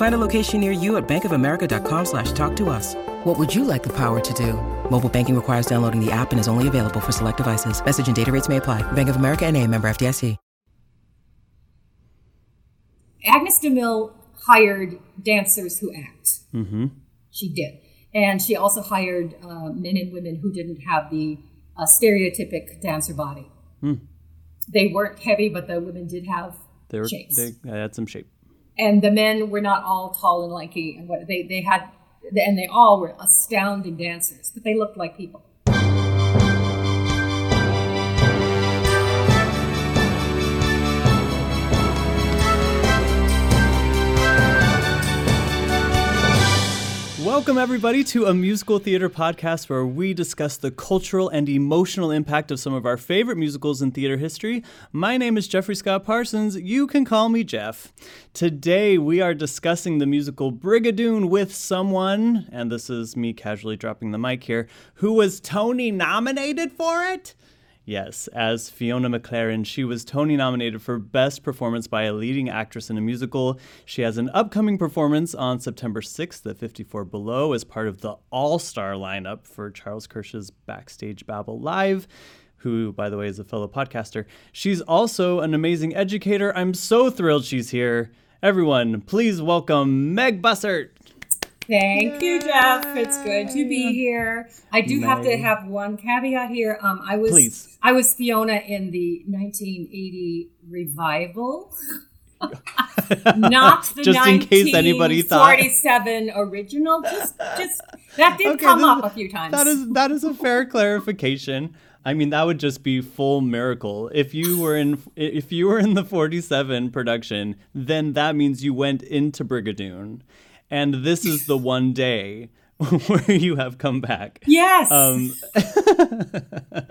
Find a location near you at bankofamerica.com slash talk to us. What would you like the power to do? Mobile banking requires downloading the app and is only available for select devices. Message and data rates may apply. Bank of America and a member FDIC. Agnes de Mille hired dancers who act. Mm-hmm. She did. And she also hired uh, men and women who didn't have the uh, stereotypic dancer body. Hmm. They weren't heavy, but the women did have They were shapes. they had some shape. And the men were not all tall and lanky, and what they they had, and they all were astounding dancers, but they looked like people. Welcome, everybody, to a musical theater podcast where we discuss the cultural and emotional impact of some of our favorite musicals in theater history. My name is Jeffrey Scott Parsons. You can call me Jeff. Today, we are discussing the musical Brigadoon with someone, and this is me casually dropping the mic here, who was Tony nominated for it. Yes, as Fiona McLaren, she was Tony nominated for Best Performance by a Leading Actress in a Musical. She has an upcoming performance on September 6th at 54 Below as part of the all star lineup for Charles Kirsch's Backstage Babble Live. Who, by the way, is a fellow podcaster. She's also an amazing educator. I'm so thrilled she's here. Everyone, please welcome Meg Bussert. Thank you, Jeff. It's good to be here. I do have to have one caveat here. Um, I was Please. I was Fiona in the 1980 revival. Not the Just in case anybody thought- 1947 original. Just, just that did Okay, come up a few times. That is that is a fair clarification. I mean, that would just be full miracle. If you were in if you were in the 47 production, then that means you went into Brigadoon. And this is the one day where you have come back. yes. Um,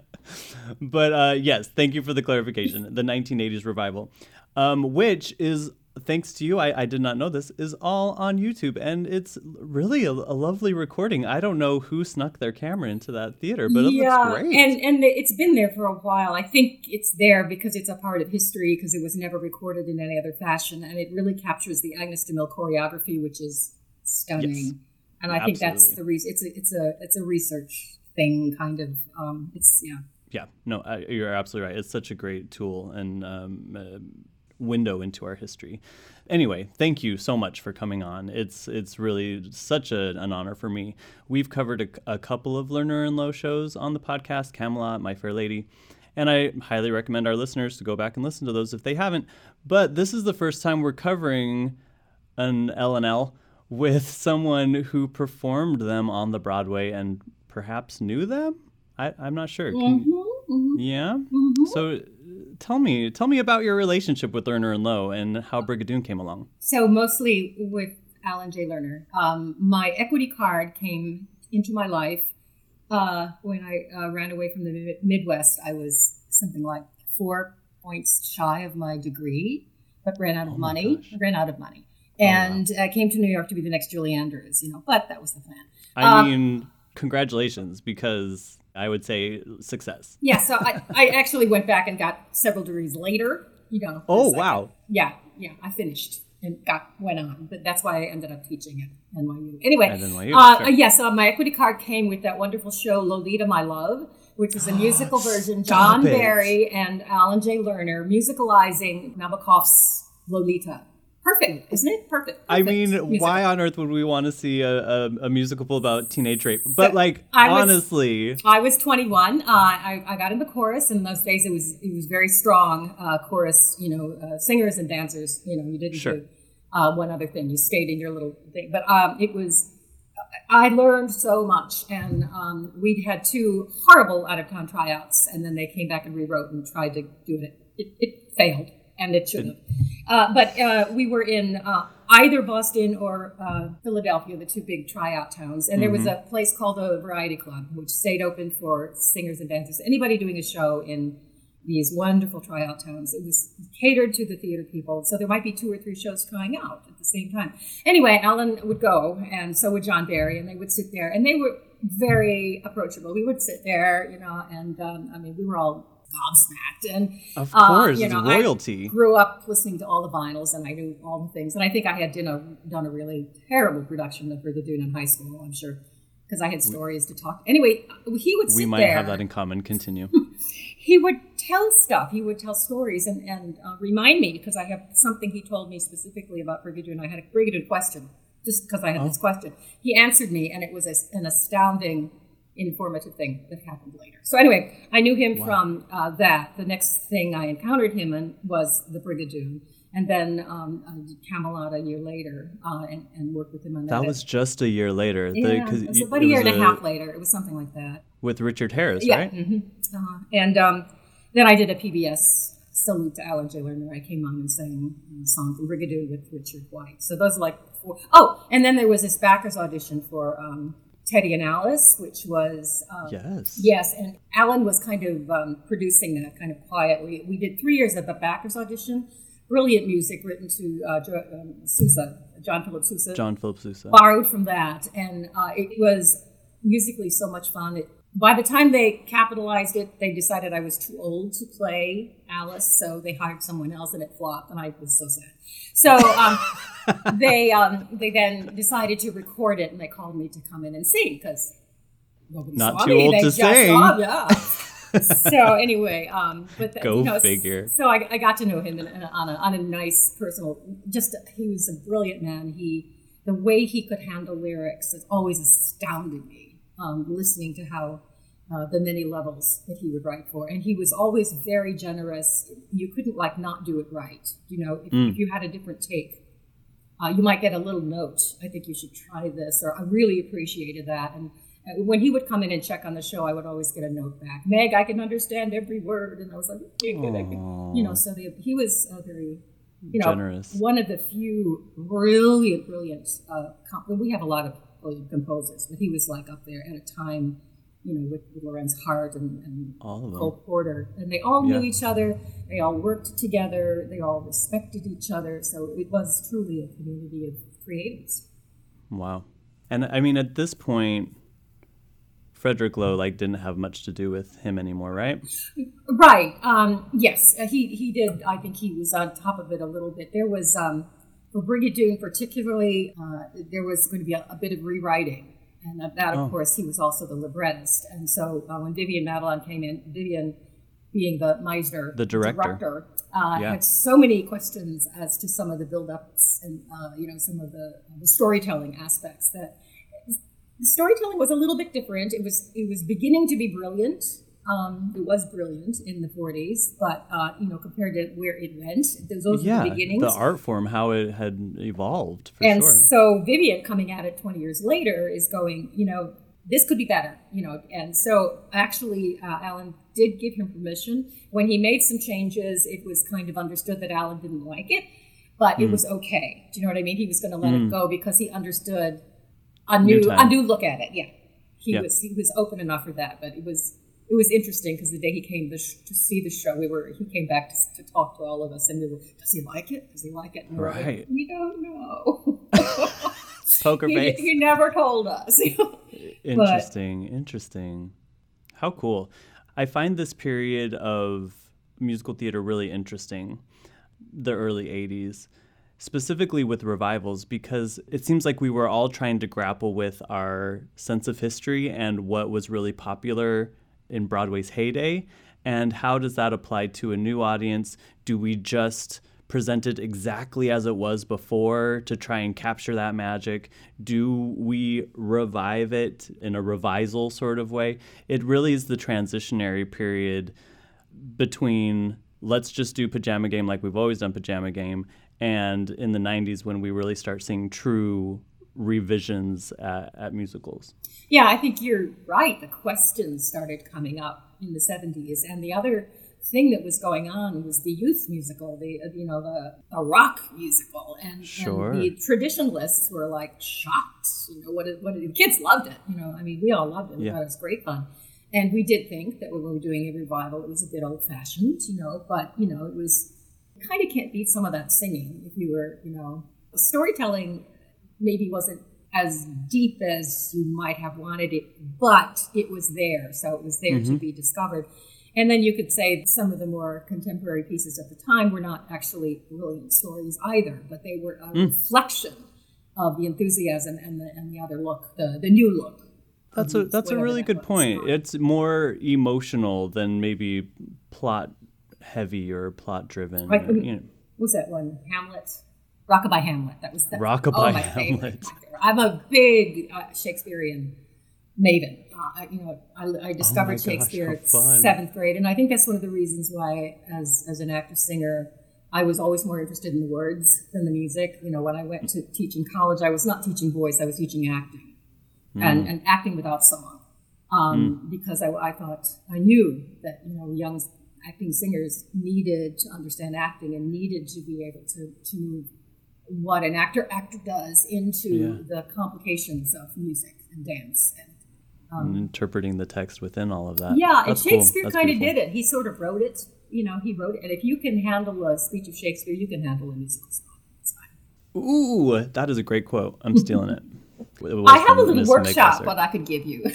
but uh, yes, thank you for the clarification. The 1980s revival, um, which is thanks to you, I, I did not know this, is all on YouTube, and it's really a, a lovely recording. I don't know who snuck their camera into that theater, but it yeah, looks great. and and it's been there for a while. I think it's there because it's a part of history because it was never recorded in any other fashion, and it really captures the Agnes de Mille choreography, which is stunning. Yes. And I think that's the reason. It's a it's a it's a research thing, kind of. Um, it's yeah. yeah, no, I, you're absolutely right. It's such a great tool and um, uh, window into our history. Anyway, thank you so much for coming on. It's it's really such a, an honor for me. We've covered a, a couple of Lerner and Loewe shows on the podcast, Camelot, My Fair Lady, and I highly recommend our listeners to go back and listen to those if they haven't. But this is the first time we're covering an L&L with someone who performed them on the Broadway and perhaps knew them. I, I'm not sure. Can- yeah. So, uh, tell me, tell me about your relationship with Lerner and Loewe and how Brigadoon came along. So mostly with Alan Jay Lerner. Um, my equity card came into my life. Uh, when I uh, ran away from the Midwest, I was something like four points shy of my degree, but ran out of Oh money. gosh. Ran out of money, wow. and uh, came to New York to be the next Julie Andrews. You know, but that was the plan. I Um, mean, congratulations, because I would say success. Yeah, so I, I actually went back and got several degrees later. You know. Oh, as I- wow. yeah, yeah, I finished and got went on, but that's why I ended up teaching at NYU. Anyway, At NYU, uh, sure. yes, uh, my equity card came with that wonderful show Lolita, My Love, which is a musical version. John it. Barry and Alan Jay Lerner musicalizing Nabokov's Lolita. Perfect, isn't it? Perfect. I mean, musical. why on earth would we want to see a, a, a musical about teenage rape? But So, like, I was- honestly, I was 21. Uh, I, I got in the chorus. In those days, it was it was very strong uh, chorus. You know, uh, singers and dancers. You know, you didn't Sure. do uh, one other thing. You stayed in your little thing. But um, it was. I learned so much, and um, we had two horrible out of town tryouts, and then they came back and rewrote and tried to do it. It, it failed, and it shouldn't. Uh, but uh, we were in uh, either Boston or uh, Philadelphia, the two big tryout towns, and there was a place called the Variety Club, which stayed open for singers and dancers, anybody doing a show in these wonderful tryout towns. It was catered to the theater people, so there might be two or three shows trying out at the same time. Anyway, Alan would go, and so would John Barry, and they would sit there, and they were very approachable. We would sit there, you know, and um, I mean, we were all gobsmacked, and of uh, course, you it's know, I royalty. grew up listening to all the vinyls, and I knew all the things. And I think I had done a done a really terrible production of Brigadoon in high school. I'm sure because I had stories to talk. Anyway, he would sit we might there. have that in common. Continue. he would tell stuff. He would tell stories and and uh, remind me because I have something he told me specifically about Brigadoon. I had a Brigadoon question just because I had this question. He answered me, and it was a, an astounding informative thing that happened later. So anyway, I knew him from uh, that. The next thing I encountered him in was the Brigadoon, and then um, I did Camelot a year later uh, and, and worked with him on that. That was just a year later. The- yeah, 'cause it was about a year and a half later. It was something like that. with Richard Harris, Yeah. right? mhm. Uh, and um, then I did a PBS salute to Alan Jay Lerner. I came on and sang a song from Brigadoon with Richard White. So those are like four. Oh, and then there was this backers audition for um, Teddy and Alice, which was uh, Yes. Yes, and Alan was kind of um, producing that kind of quietly. We did three years of the backers audition. Brilliant music written to uh, jo- um, Sousa, John Philip Sousa John Philip Sousa. borrowed from that, and uh, it was musically so much fun. It, by the time they capitalized it, they decided I was too old to play Alice, so they hired someone else, and it flopped, and I was so sad. So um, they um, they then decided to record it, and they called me to come in and sing because nobody Not saw too me. old they to just sing. saw- yeah. so anyway, um, but the, Go you know, figure. So I, I got to know him in, in on a on a nice personal. Just he was a brilliant man. He the way he could handle lyrics has always astounded me. Um, listening to how uh, the many levels that he would write for, and he was always very generous. You couldn't like not do it right. You know, if, Mm. if you had a different take, uh, you might get a little note. I think you should try this, or I really appreciated that. And uh, when he would come in and check on the show, I would always get a note back. Meg, I can understand every word, and I was like, okay, good. I you know. So they, he was uh, very, you know, Generous. one of the few brilliant, brilliant. Uh, comp- we have a lot of brilliant composers, but he was like up there at a time. You know, with, with Lorenz Hart and, and All of them. Cole Porter, and they all knew each other. They all worked together. They all respected each other. So it was truly a community of creatives. Wow. And I mean, at this point, Frederick Loewe like didn't have much to do with him anymore, right? Right. Um, yes, uh, he he did. I think he was on top of it a little bit. There was um, for Brigadoon, particularly, uh, there was going to be a, a bit of rewriting, and of that, of Oh. course, he was also the librettist. And so uh, when Vivian Matalon came in, Vivian being the Meisner The director. director, uh, Yeah. had so many questions as to some of the build-ups and uh, you know some of the, the storytelling aspects that the storytelling was a little bit different. It was it was beginning to be brilliant. Um, it was brilliant in the 40s, but uh, you know compared to where it went, those were yeah, the beginnings. the art form, how it had evolved for and sure. so Vivian coming at it 20 years later is going, you know, this could be better, you know. And so actually, uh, Alan did give him permission. When he made some changes, it was kind of understood that Alan didn't like it, but Hmm. it was okay. Do you know what I mean? He was going to let it go because he understood a new, New a new look at it. Yeah. he Yeah. was he was open enough for that. But it was it was interesting because the day he came to, sh- to see the show, we were he came back to, to talk to all of us, and we were, does he like it? Does he like it? And were like, Right. we don't know. Poker he, face. he never told us. Interesting, interesting. How cool. I find this period of musical theater really interesting, the early 80s, specifically with revivals, because it seems like we were all trying to grapple with our sense of history and what was really popular in Broadway's heyday. And how does that apply to a new audience? Do we just present it exactly as it was before to try and capture that magic? Do we revive it in a revisal sort of way? It really is the transitionary period between let's just do pajama game like we've always done pajama game and in the 90s when we really start seeing true revisions at, at musicals. Yeah, I think you're right. The questions started coming up in the 70s. And the other thing that was going on was the youth musical, the uh, you know the, the rock musical, and, Sure. and the traditionalists were like shocked. You know what? It, what it, the kids loved it. You know, I mean, we all loved it. We Yeah. thought it was great fun, and we did think that when we were doing a revival, it was a bit old fashioned. You know, but you know, it was kind of can't beat some of that singing if you were you know storytelling maybe wasn't as deep as you might have wanted it, but it was there. So it was there to mm-hmm. be discovered. And then you could say some of the more contemporary pieces at the time were not actually brilliant stories either, but they were a mm. reflection of the enthusiasm and the, and the other look, the, the new look. That's um, a that's a really that good was. point. It's more emotional than maybe plot heavy or plot driven. Like, or, you know. was that one? Hamlet? Rockabye Hamlet. That was that. Rockabye oh, Hamlet. Favorite. I'm a big uh, Shakespearean maven. Uh, I- you know, I, I discovered Oh my gosh, Shakespeare at seventh grade, and I think that's one of the reasons why, as as an active singer, I was always more interested in the words than the music. You know, when I went to teach in college, I was not teaching voice; I was teaching acting, and, Hmm. and acting without song, um, because I, I thought I knew that you know young acting singers needed to understand acting and needed to be able to to move what an actor actor does into Yeah. the complications of music and dance and um, and interpreting the text within all of that. yeah, and That's cool. Shakespeare That's kind of did it. He sort of wrote it. You know, he wrote it. And if you can handle a speech of Shakespeare, you can handle a musical song. It's fine. Ooh, that is a great quote. I'm stealing it. It I have a little workshop what I could give you.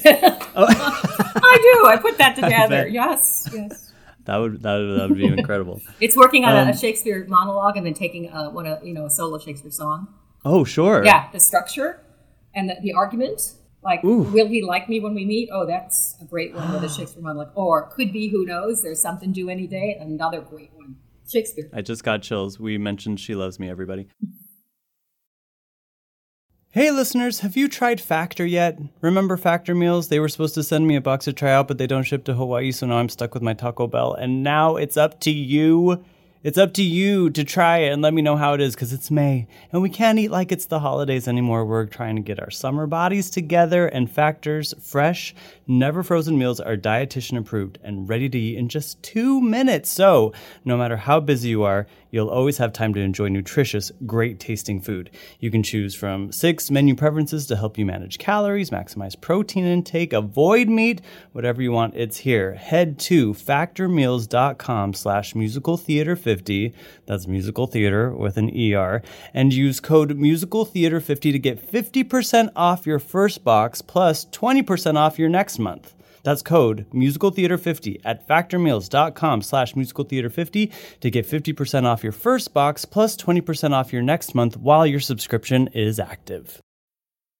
Oh. I do. I put that together. Yes, yes. That would that would, that would be incredible. It's working on a- Um, a Shakespeare monologue and then taking a, one of you know a solo Shakespeare song. Oh, sure. Yeah, the structure and the, the argument. Like, Ooh. will he like me when we meet? Oh, that's a great one with a Shakespeare monologue. Or could be, who knows? There's something due any day. Another great one. Shakespeare. I just got chills. We mentioned She Loves Me, everybody. Hey listeners, have you tried Factor yet? Remember Factor meals? They were supposed to send me a box to try out, but they don't ship to Hawaii, so now I'm stuck with my Taco Bell. And now it's up to you. It's up to you to try it and let me know how it is because it's May and we can't eat like it's the holidays anymore. We're trying to get our summer bodies together and Factor's fresh, never frozen meals are dietitian approved and ready to eat in just two minutes. So, no matter how busy you are, you'll always have time to enjoy nutritious, great tasting food. You can choose from six menu preferences to help you manage calories, maximize protein intake, avoid meat, whatever you want, it's here. Head to factormeals.com slash musical theater 50. That's musical theater with an ER. And use code musical theater 50 to get 50% off your first box plus 20% off your next month. That's code musicaltheater50 at factormeals.com slash musicaltheater50 to get 50% off your first box plus 20% off your next month while your subscription is active.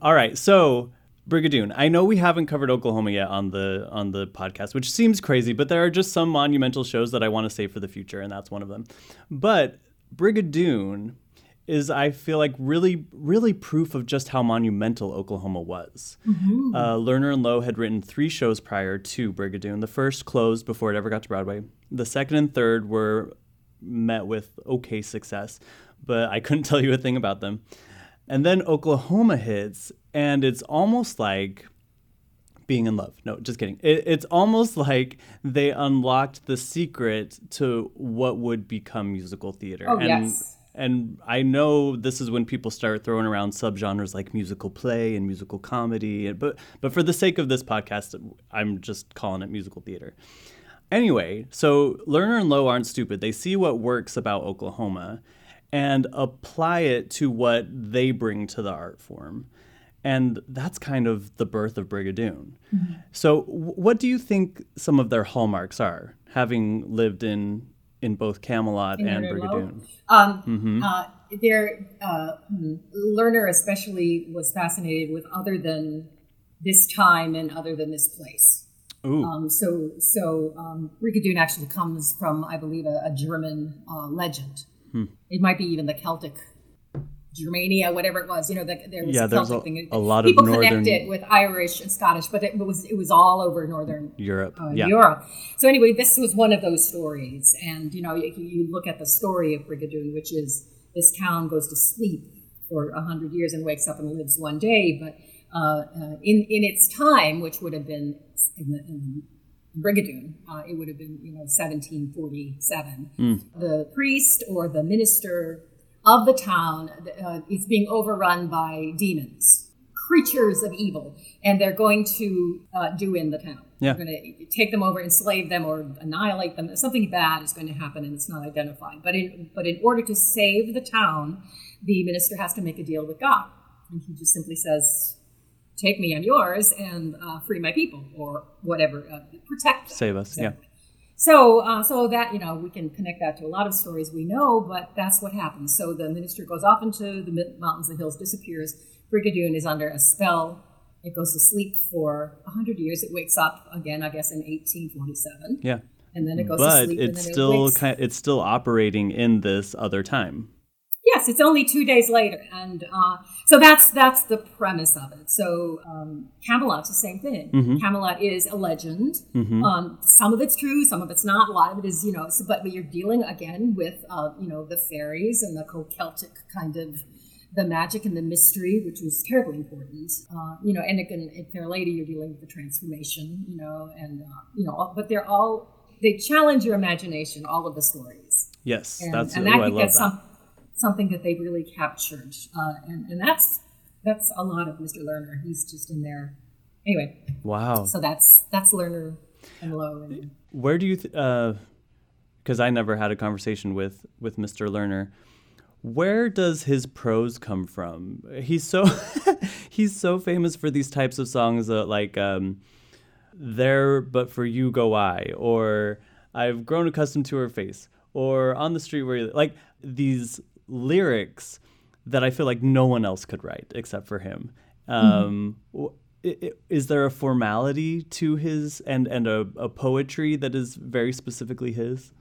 All right, so Brigadoon, I know we haven't covered Oklahoma yet on the on the podcast, which seems crazy, but there are just some monumental shows that I want to save for the future, and that's one of them. But Brigadoon is I feel like really, really proof of just how monumental Oklahoma was. Uh, Lerner and Loewe had written three shows prior to Brigadoon. The first closed before it ever got to Broadway. The second and third were met with okay success, but I couldn't tell you a thing about them. And then Oklahoma hits, and it's almost like being in love. No, just kidding. It, it's almost like they unlocked the secret to what would become musical theater. Oh, and, yes. And I know this is when people start throwing around subgenres like musical play and musical comedy. But but for the sake of this podcast, I'm just calling it musical theater. Anyway, so Lerner and Loewe aren't stupid. They see what works about Oklahoma and apply it to what they bring to the art form. And that's kind of the birth of Brigadoon. So, w- what do you think some of their hallmarks are, having lived in in both Camelot In and Lerner and Loewe? Brigadoon? Um, Mm-hmm. uh, their uh, Lerner especially was fascinated with other than this time and other than this place. Um, so, so um, Brigadoon actually comes from, I believe, a, a German uh, legend. Hmm. It might be even the Celtic Germania, whatever it was. You know, the, there was Yeah, a Celtic a- thing. a lot of people northern- connect it with Irish and Scottish, but it was it was all over northern Europe. uh, yeah. Europe. So anyway, this was one of those stories, and you know, you, you look at the story of Brigadoon, which is this town goes to sleep for a hundred years and wakes up and lives one day, but uh, uh, in in its time, which would have been in, the, in Brigadoon, uh, it would have been you know 1747. The priest or the minister of the town uh, is being overrun by demons, creatures of evil, and they're going to uh, do in the town. Yeah. They're going to take them over, enslave them, or annihilate them. Something bad is going to happen, and it's not identified. But in but in order to save the town, the minister has to make a deal with God, and he just simply says, "Take me, I'm yours, and uh, free my people, or whatever, uh, protect them." Save us. Yeah. So, uh, so that you know, we can connect that to a lot of stories we know, but that's what happens. So the minister goes off into the mountains, the hills, disappears. Brigadoon is under a spell. It goes to sleep for hundred years. It wakes up again, I guess, in 1847, Yeah. and then it goes to But sleep. and it's then still it kind it's still operating in this other time. Yes, it's only two days later, and uh, so that's that's the premise of it. So um, Camelot's the same thing. Mm-hmm. Camelot is a legend. Um, some of it's true, some of it's not. A lot of it is, you know, so, but, but you're dealing again with, uh, you know, the fairies and the Celtic kind of the magic and the mystery, which was terribly important. Uh, you know, and again, in Fair Lady, you're dealing with the transformation, you know, and uh, you know, but they're all they challenge your imagination. All of the stories Yes, and, that's and I I think that's that. some, something that they really captured, uh, and, and that's that's a lot of Mr. Lerner. He's just in there. Anyway, Wow. so that's that's Lerner and Loewe. And, Where do you th- uh I never had a conversation with with Mr. Lerner. Where does his prose come from? He's so he's so famous for these types of songs that like um there but for you go I or I've grown accustomed to her face or on the street where you like these lyrics that I feel like no one else could write except for him. Um, w- i- i- is there a formality to his and and a, a poetry that is very specifically his?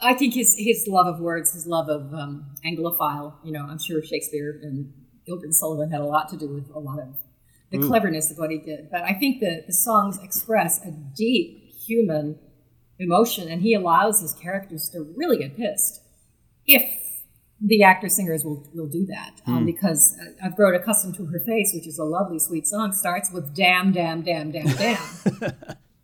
I think his his love of words, his love of um, Anglophile. You know, I'm sure Shakespeare and Gilbert and Sullivan had a lot to do with a lot of the cleverness of what he did. But I think that the songs express a deep human emotion, and he allows his characters to really get pissed if the actor singers will, will do that um, because uh, I've grown accustomed to her face, which is a lovely, sweet song. Starts with damn, damn, damn, damn, damn.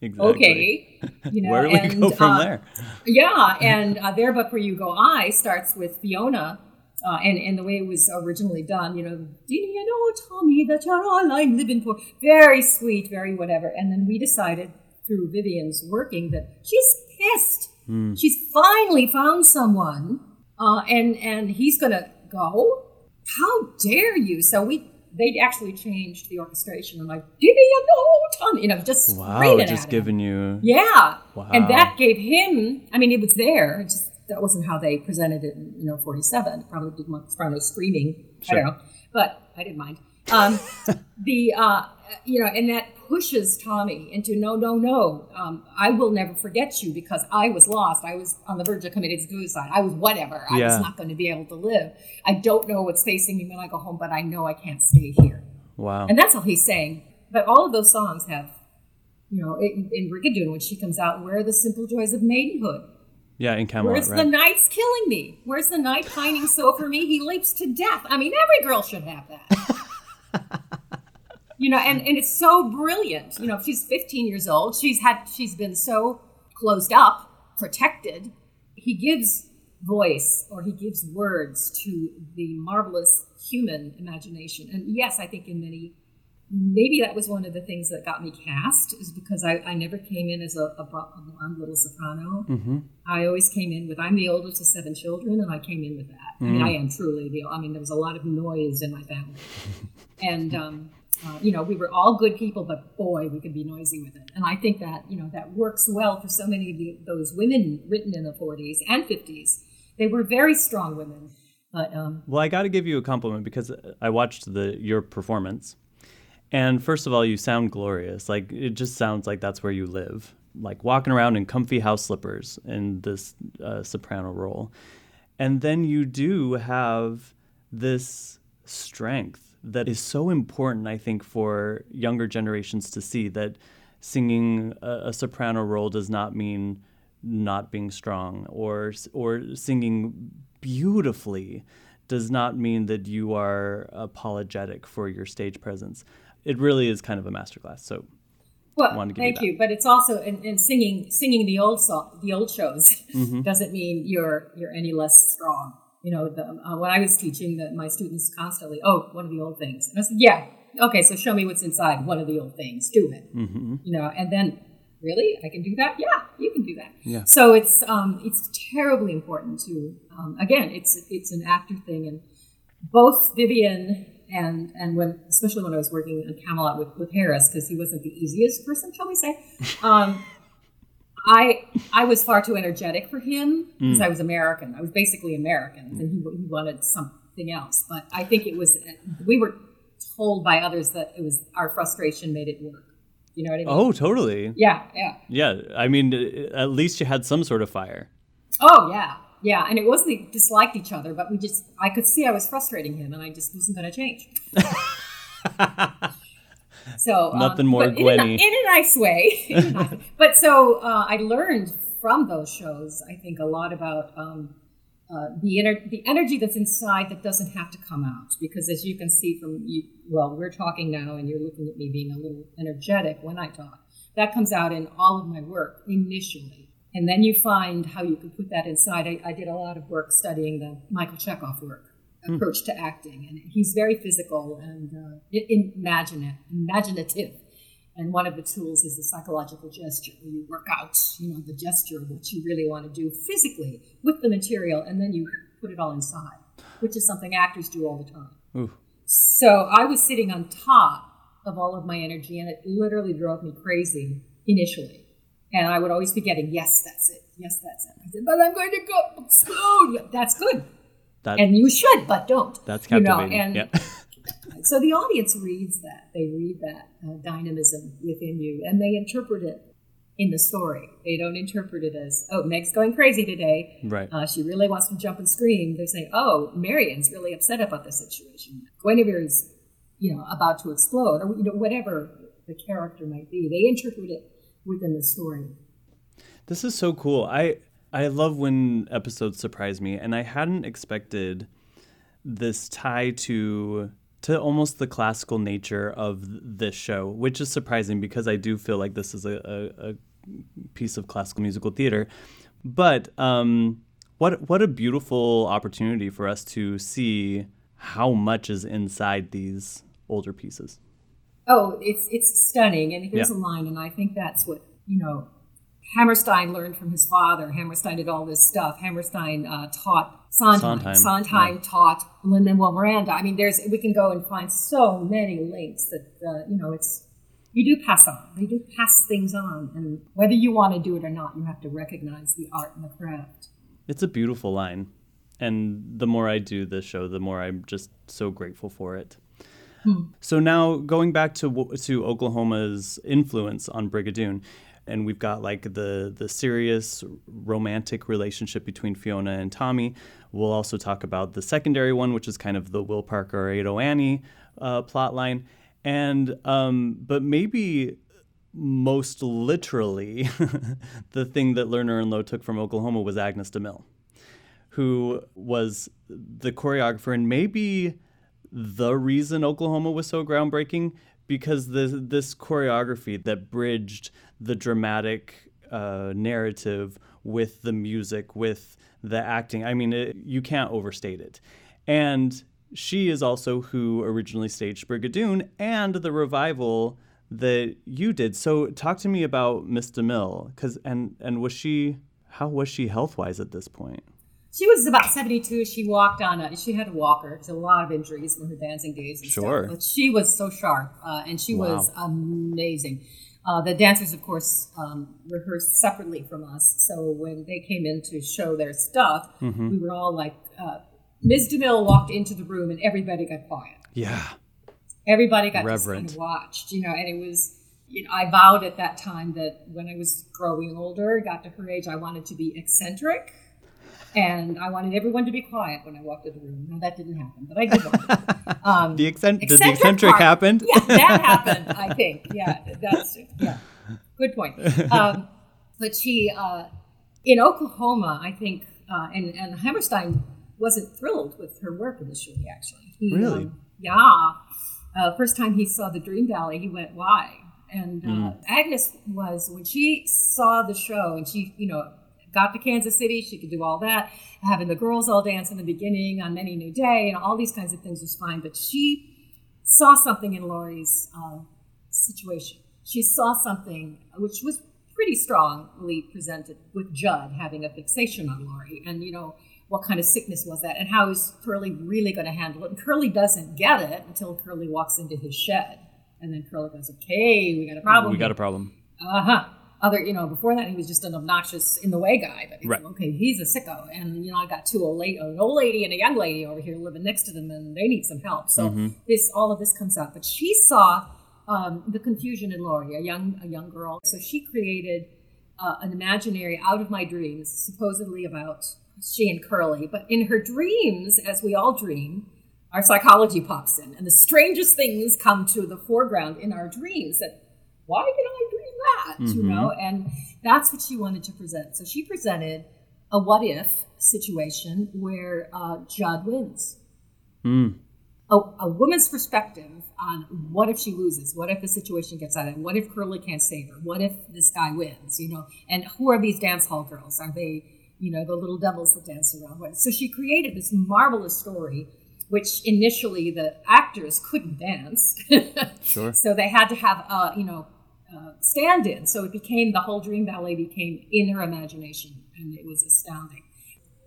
Exactly. okay, you know, Where do we and, go from uh, there? yeah, and uh, there, but where you go, I starts with Fiona, uh, and and the way it was originally done, you know, do you know, Tommy, that you're all I'm living for? Very sweet, very whatever. And then we decided through Vivian's working that she's pissed. Hmm. She's finally found someone, uh, and and he's gonna go. How dare you? So we. They actually changed the orchestration. I'm like, do you know, Tommy? You know, just Wow, just giving you Yeah. Wow. And that gave him, I mean, it was there. It just that wasn't how they presented it in, you know, 47. Probably did Mark Soprano screaming. I Sure. don't know. But I didn't mind. Um, the uh, you know, and that pushes Tommy into no, no, no. Um, I will never forget you because I was lost. I was on the verge of committing suicide. I was whatever. I Yeah. was not going to be able to live. I don't know what's facing me when I go home, but I know I can't stay here. Wow. And that's all he's saying. But all of those songs have, you know, in, in Brigadoon when she comes out, where are the simple joys of maidenhood? yeah, in Camelot, Where's right? the knight's killing me? Where's the knight pining so for me? He leaps to death. I mean, every girl should have that. you know, and, and it's so brilliant. You know, she's 15 years old. She's had she's been so closed up, protected. He gives voice or he gives words to the marvelous human imagination. And yes, I think in many maybe that was one of the things that got me cast is because I, I never came in as a, a, blonde little soprano. Mm-hmm. I always came in with I'm the oldest of seven children, and I came in with that. I mean, Mm. I am truly the. I mean, there was a lot of noise in my family, and um, uh, you know, we were all good people, but boy, we could be noisy with it. And I think that you know that works well for so many of the, those women written in the 40s and 50s. They were very strong women, but um, Well, I got to give you a compliment because I watched the your performance, and first of all, you sound glorious. Like it just sounds like that's where you live, like walking around in comfy house slippers in this uh, soprano role, and then you do have this strength that is so important, I think, for younger generations to see that singing a, a soprano role does not mean not being strong or or singing beautifully does not mean that you are apologetic for your stage presence. It really is kind of a masterclass. So Well, wanted to give you thank that. you, but it's also in, in singing singing the old song, the old shows Mm-hmm. doesn't mean you're you're any less strong. You know, the, uh, when I was teaching, that my students constantly, oh, one of the old things, and I said, yeah, okay, so show me what's inside one of the old things. Do it. Mm-hmm. You know, and then really, I can do that. Yeah, you can do that. Yeah. So it's um, it's terribly important to um, again, it's it's an actor thing, and both Vivian and and when especially when I was working on Camelot with, with Harris because he wasn't the easiest person, shall we say. Um, I I was far too energetic for him because I was American. I was basically American, and he, he wanted something else. But I think it was we were told by others that it was our frustration made it work. You know what I mean? Oh, totally. yeah, yeah. Yeah, I mean, uh, at least you had some sort of fire. Oh yeah, yeah. And it wasn't we disliked each other, but we just I could see I was frustrating him, and I just wasn't going to change. so um, Nothing more in a, Gwenny. in a nice way. In a nice way. but so uh, I learned from those shows. I think a lot about. Um, uh, the, ener- the energy that's inside that doesn't have to come out because as you can see from you well we're talking now and you're looking at me being a little energetic when i talk that comes out in all of my work initially and then you find how you can put that inside i, I did a lot of work studying the michael chekhov work approach to acting and he's very physical and uh, i- imagina- imaginative and one of the tools is the psychological gesture, where you work out, you know, the gesture of what you really want to do physically with the material, and then you put it all inside, which is something actors do all the time. Ooh. So I was sitting on top of all of my energy, and it literally drove me crazy initially. And I would always be getting, yes, that's it. Yes, that's it. I said, but I'm going to go explode. That's good. That And you should, but don't. that's You know, captivating. and yeah. so the audience reads that. They read that uh, dynamism within you and they interpret it in the story. They don't interpret it as, oh, Meg's going crazy today. Right. Uh, she really wants to jump and scream. They say, oh, Marion's really upset about the situation. Guinevere's, you know, about to explode, or you know, whatever the character might be. They interpret it within the story. This is so cool. I I love when episodes surprise me, and I hadn't expected this tie to to almost the classical nature of this show, which is surprising because I do feel like this is a, a, a piece of classical musical theater. But um, what what a beautiful opportunity for us to see how much is inside these older pieces. Oh, it's it's stunning, and here's Yeah. a line, and I think that's what you know. Hammerstein learned from his father. Hammerstein did all this stuff. Hammerstein uh, taught Sondheim. Sondheim, Sondheim taught Lin Manuel Miranda. I mean, there's we can go and find so many links that uh, you know it's you do pass on. You do pass things on, and whether you want to do it or not, you have to recognize the art and the craft. It's a beautiful line. And the more I do this show, the more I'm just so grateful for it. So now going back to to Oklahoma's influence on Brigadoon, and we've got like the the serious romantic relationship between Fiona and Tommy. We'll also talk about the secondary one, which is kind of the Will Parker Ado Annie uh, plot line, and um, but maybe most literally, the thing that Lerner and Loewe took from Oklahoma was Agnes de Mille, who was the choreographer and maybe the reason Oklahoma was so groundbreaking because this choreography that bridged the dramatic uh, narrative with the music, with the acting. I mean, it, you can't overstate it. And she is also who originally staged Brigadoon and the revival that you did. So talk to me about Miss de Mille, because and and was she how was she health wise at this point? She was about 72. She walked on a, she had a walker. She had a lot of injuries from her dancing days and Sure. stuff. But she was so sharp uh, and she was amazing. Uh, the dancers, of course, um, rehearsed separately from us. So when they came in to show their stuff, Mm-hmm. we were all like, uh, Ms. de Mille walked into the room and everybody got quiet. Yeah. Everybody got Reverent. kind of watched, you know, and it was, you know, I vowed at that time that when I was growing older, got to her age, I wanted to be eccentric. And I wanted everyone to be quiet when I walked in the room. Now that didn't happen, but I did. want. Um, The accent, did the eccentric eccentric part- happened? Yeah, that happened. I think. Yeah, that's yeah. Good point. Um, but she uh, in Oklahoma, I think, uh, and and Hammerstein wasn't thrilled with her work initially. Actually, He, Really? um, yeah. Uh, first time he saw the Dream Ballet, he went, "Why?" And uh, Mm. Agnes was when she saw the show, and she, you know, got to Kansas City. She could do all that, having the girls all dance in the beginning on Many New Day, and all these kinds of things was fine. But she saw something in Laurie's uh, situation. She saw something which was pretty strongly presented with Judd having a fixation on Laurie, and you know what kind of sickness was that, and how is Curly really going to handle it? And Curly doesn't get it until Curly walks into his shed, and then Curly goes, "Okay, we got a problem. We got a problem. uh huh. Other, you know, before that he was just an obnoxious in the way guy. But Right. okay, he's a sicko, and you know, I got two old lady, an old lady and a young lady over here living next to them, and they need some help. So Mm-hmm. this, all of this comes out. But she saw um, the confusion in Laurie, a young, a young girl. So she created uh, an imaginary out of my dreams, supposedly about she and Curly. But in her dreams, as we all dream, our psychology pops in, and the strangest things come to the foreground in our dreams. That why did I dream that? You know, and that's what she wanted to present. So she presented a what if situation where uh, Judd wins. A, a woman's perspective on what if she loses? What if the situation gets out of? What if Curly can't save her? What if this guy wins? You know, and who are these dance hall girls? Are they, you know, the little devils that dance around? What- So she created this marvelous story, which initially the actors couldn't dance. Sure. So they had to have, uh, you know, uh, stand-in. So it became the whole Dream Ballet became in her imagination, and it was astounding.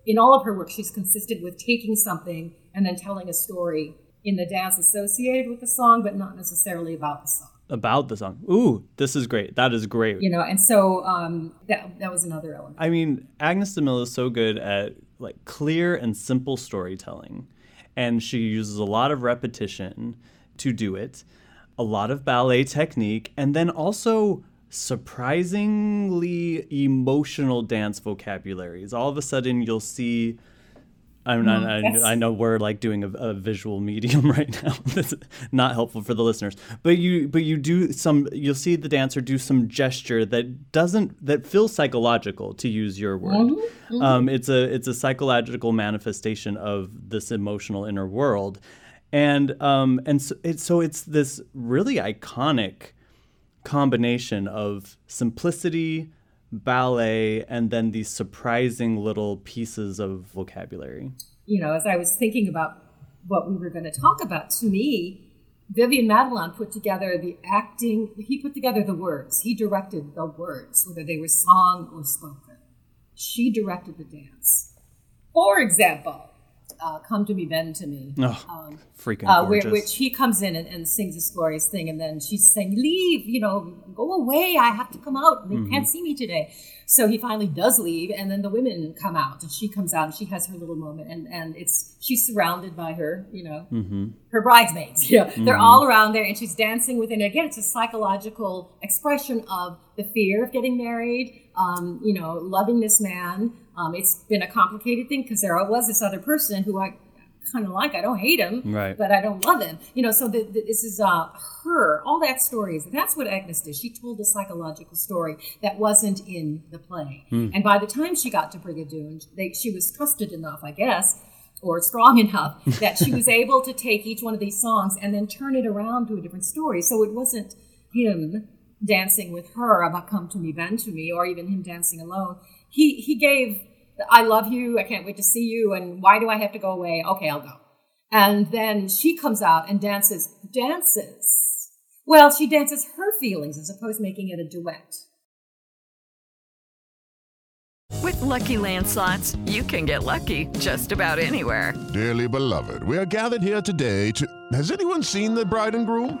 In all of her work, she's consistent with taking something and then telling a story in the dance associated with the song, but not necessarily about the song. About the song. Ooh, this is great. That is great. You know, and so um, that that was another element. I mean, Agnes de Mille is so good at like clear and simple storytelling, and she uses a lot of repetition to do it, a lot of ballet technique, and then also surprisingly emotional dance vocabularies. All of a sudden, you'll see. I'm not, I, yes. I know we're like doing a, a visual medium right now. That's not helpful for the listeners. But you but you do some you'll see the dancer do some gesture that doesn't that feels psychological to use your word. Um, it's a it's a psychological manifestation of this emotional inner world. And um and so it's so it's this really iconic combination of simplicity, ballet, and then these surprising little pieces of vocabulary. you know, as I was thinking about what we were going to talk about, to me, Vivian Matalon put together the acting, he put together the words. He directed the words, whether they were song or spoken. She directed the dance. For example, uh, Come to Me, Bend to Me. freaking Uh, where, which he comes in and, and sings this glorious thing, and then she's saying, "Leave," you know, go away. I have to come out. They can't see me today. So he finally does leave, and then the women come out, and she comes out, and she has her little moment, and and it's she's surrounded by her, you know, her bridesmaids. You know, they're all around there, and she's dancing with it. And again, it's a psychological expression of the fear of getting married. Um, you know, loving this man. Um, it's been a complicated thing because there was this other person who I kind of like. I don't hate him, Right. but I don't love him. You know, so the, the, this is uh, her. All that story is that's what Agnes did. She told a psychological story that wasn't in the play. And by the time she got to Brigadoon, they, she was trusted enough, I guess, or strong enough that she was able to take each one of these songs and then turn it around to a different story. So it wasn't him dancing with her about "Come to Me, Bend to Me," or even him dancing alone. He he gave "I love you," "I can't wait to see you," and "Why do I have to go away?" Okay, I'll go. And then she comes out and dances, dances. Well, she dances her feelings as opposed to making it a duet. With Lucky Land slots, you can get lucky just about anywhere. Dearly beloved, we are gathered here today to. Has anyone seen the bride and groom?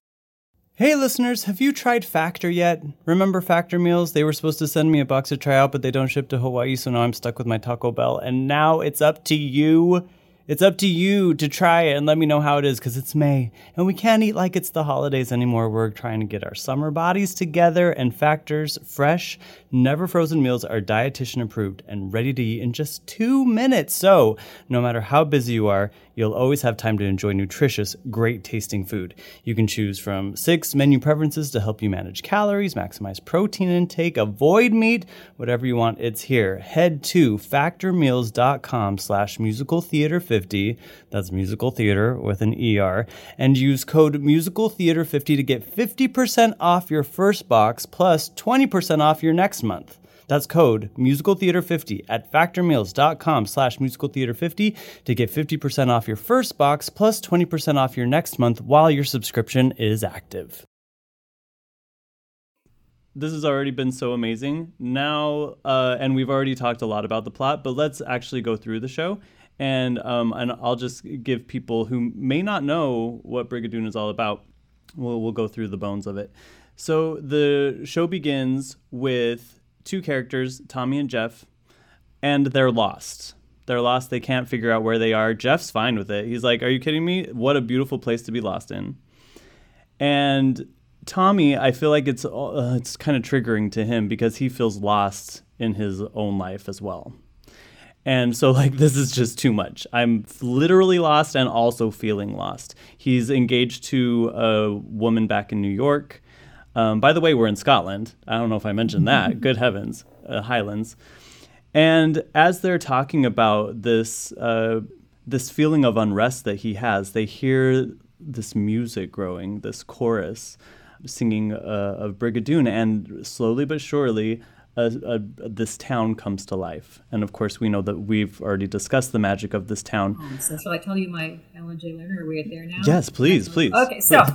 Hey listeners, have you tried Factor yet? Remember Factor meals? They were supposed to send me a box to try out, but they don't ship to Hawaii, so now I'm stuck with my Taco Bell. And now it's up to you. It's up to you to try it and let me know how it is because it's May and we can't eat like it's the holidays anymore. We're trying to get our summer bodies together, and Factor's fresh, never frozen meals are dietitian approved and ready to eat in just two minutes. So, no matter how busy you are, you'll always have time to enjoy nutritious, great tasting food. You can choose from six menu preferences to help you manage calories, maximize protein intake, avoid meat, whatever you want, it's here. Head to factormeals.com slash musical theater 50, that's musical theater with an ER, and use code musical theater 50 to get 50% off your first box plus 20% off your next month. That's code musicaltheater50 at factormeals.com slash musicaltheater50 to get 50% off your first box plus 20% off your next month while your subscription is active. This has already been so amazing. Now, uh, and we've already talked a lot about the plot, but let's actually go through the show. And, um, and I'll just give people who may not know what Brigadoon is all about, we'll, we'll go through the bones of it. So the show begins with two characters, Tommy and Jeff, and they're lost. They're lost. They can't figure out where they are. Jeff's fine with it. He's like, Are you kidding me? What a beautiful place to be lost in. And Tommy, I feel like it's uh, it's kind of triggering to him because he feels lost in his own life as well. And so, like, this is just too much. I'm literally lost and also feeling lost. He's engaged to a woman back in New York. Um, by the way, we're in Scotland. I don't know if I mentioned that. Good heavens, uh, Highlands. And as they're talking about this, uh, this feeling of unrest that he has, they hear this music growing, this chorus singing uh, of Brigadoon, and slowly but surely, uh, uh, this town comes to life. And of course, we know that we've already discussed the magic of this town. Um, so shall I tell you my Alan Jay Lerner? Are we there now? Yes, please, please. Okay, so please.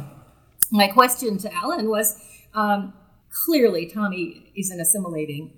My question to Alan was um, clearly Tommy isn't assimilating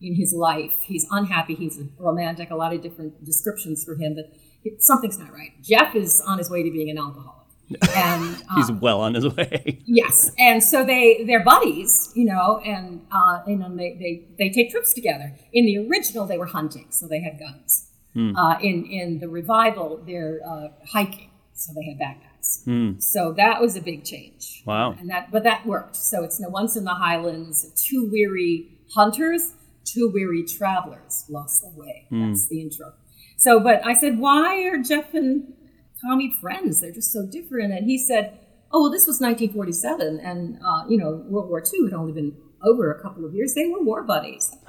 in his life. He's unhappy. He's romantic. A lot of different descriptions for him, but it, something's not right. Jeff is on his way to being an alcoholic. And He's um, well on his way. Yes, and so they they're buddies, you know, and uh, you know they, they they take trips together. In the original, they were hunting, so they had guns. Hmm. Uh, in in the revival, they're uh, hiking, so they had backpacks. Hmm. So that was a big change. Wow. And that but that worked. So it's no once in the Highlands, two weary hunters, two weary travelers lost their way. Hmm. That's the intro. So, but I said, why are Jeff and Tommy friends? They're just so different. And he said, oh, well, this was 1947, and uh, you know, World War II had only been over a couple of years. They were war buddies,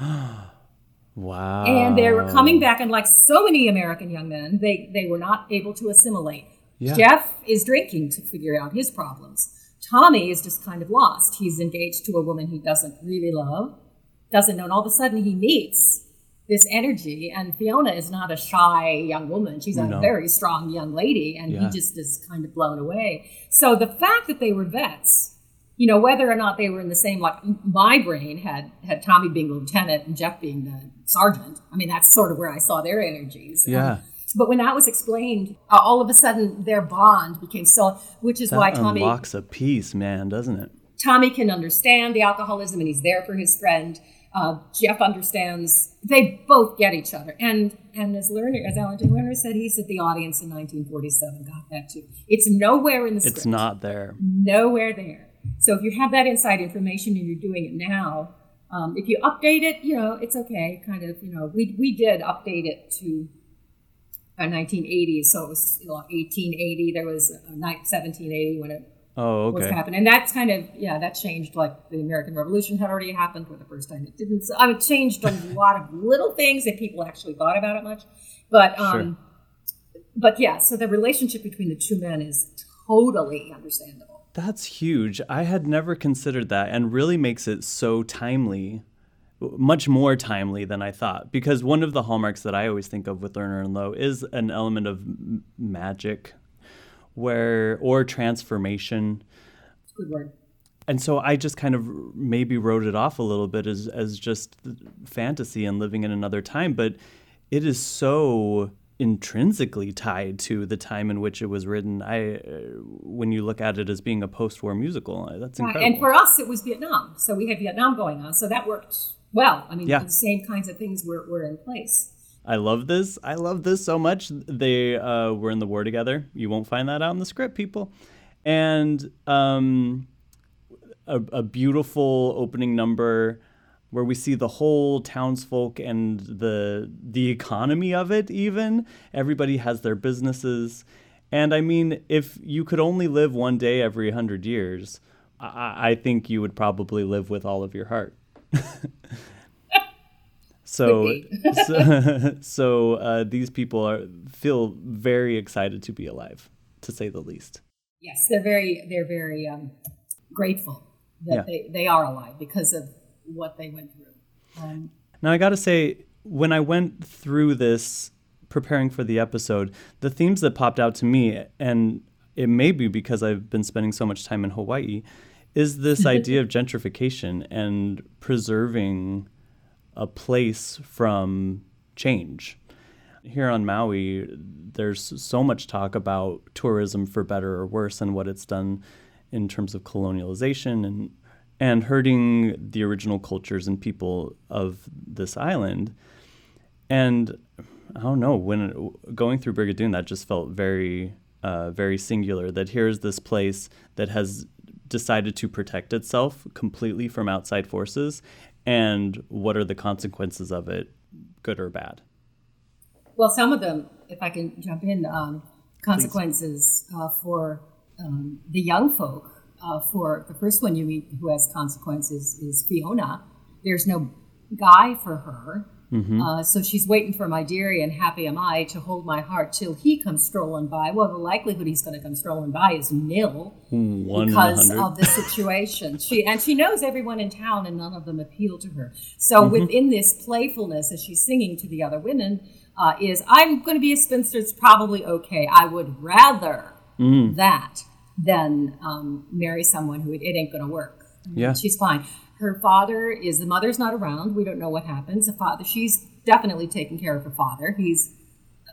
Wow. and they were coming back. And like so many American young men, they they were not able to assimilate. Yeah. Jeff is drinking to figure out his problems. Tommy is just kind of lost. He's engaged to a woman he doesn't really love, doesn't know, and all of a sudden he meets this energy. And Fiona is not a shy young woman; she's a No. very strong young lady, and Yeah. he just is kind of blown away. So the fact that they were vets, you know, whether or not they were in the same, like my brain had had Tommy being the lieutenant and Jeff being the sergeant. I mean, that's sort of where I saw their energies. Yeah. Um, But when that was explained, uh, all of a sudden their bond became so, which is That why Tommy unlocks a piece, man, doesn't it? Tommy can understand the alcoholism and he's there for his friend. Uh, Jeff understands. They both get each other. And and as Lerner, as Alan Jay Lerner said, he said the audience in 1947 got that too. It's nowhere in the script. It's not there. nowhere there. So if you have that inside information and you're doing it now, um, if you update it, you know it's okay. Kind of, you know, we we did update it to 1980, so it was you know, 1880. There was uh, 1780 when it Oh, was okay. happening, and that's kind of yeah, that changed. Like the American Revolution had already happened for the first time. It didn't. I mean, it changed a lot of little things that people actually thought about it much, but um, but yeah. So the relationship between the two men is totally understandable. That's huge. I had never considered that and really makes it so timely, much more timely than I thought. Because one of the hallmarks that I always think of with Lerner and Loewe is an element of m- magic where or transformation. Good word. And so I just kind of maybe wrote it off a little bit as as just fantasy and living in another time, but it is so intrinsically tied to the time in which it was written. I, uh, when you look at it as being a post-war musical, uh, that's Right, incredible. And for us, it was Vietnam. So we had Vietnam going on. So that worked well. I mean, Yeah. the same kinds of things were, were in place. I love this. I love this so much. They uh, were in the war together. You won't find that out in the script, people. And um, a, a beautiful opening number where we see the whole townsfolk and the the economy of it. Even everybody has their businesses. And I mean, if you could only live one day every hundred years, I, I think you would probably live with all of your heart. So, so, so uh, these people are feel very excited to be alive, to say the least. Yes, they're very they're very um, grateful that Yeah. they, they are alive because of what they went through. Um, Now, I got to say, when I went through this preparing for the episode, the themes that popped out to me, and it may be because I've been spending so much time in Hawaii, is this idea of gentrification and preserving a place from change. Here on Maui, there's so much talk about tourism for better or worse and what it's done in terms of colonialization and and hurting the original cultures and people of this island. And I don't know when going through Brigadoon, that just felt very, uh, very singular. That here's this place that has decided to protect itself completely from outside forces, and what are the consequences of it, good or bad? well, some of them, if I can jump in, um, consequences uh, for um, the young folk. Uh, for the first one you meet who has consequences is Fiona. There's no guy for her. Mm-hmm. Uh, so she's waiting for my dearie and happy am I to hold my heart till he comes strolling by. Well, the likelihood he's going to come strolling by is nil One because of the situation. she and she knows everyone in town, and none of them appeal to her. So Mm-hmm. within this playfulness, as she's singing to the other women, uh, is I'm going to be a spinster. It's probably okay. I would rather Mm. that than um, marry someone who it, it ain't going to work. Yeah. she's fine. Her father is the mother's not around. We don't know what happens. The father, she's definitely taking care of her father. He's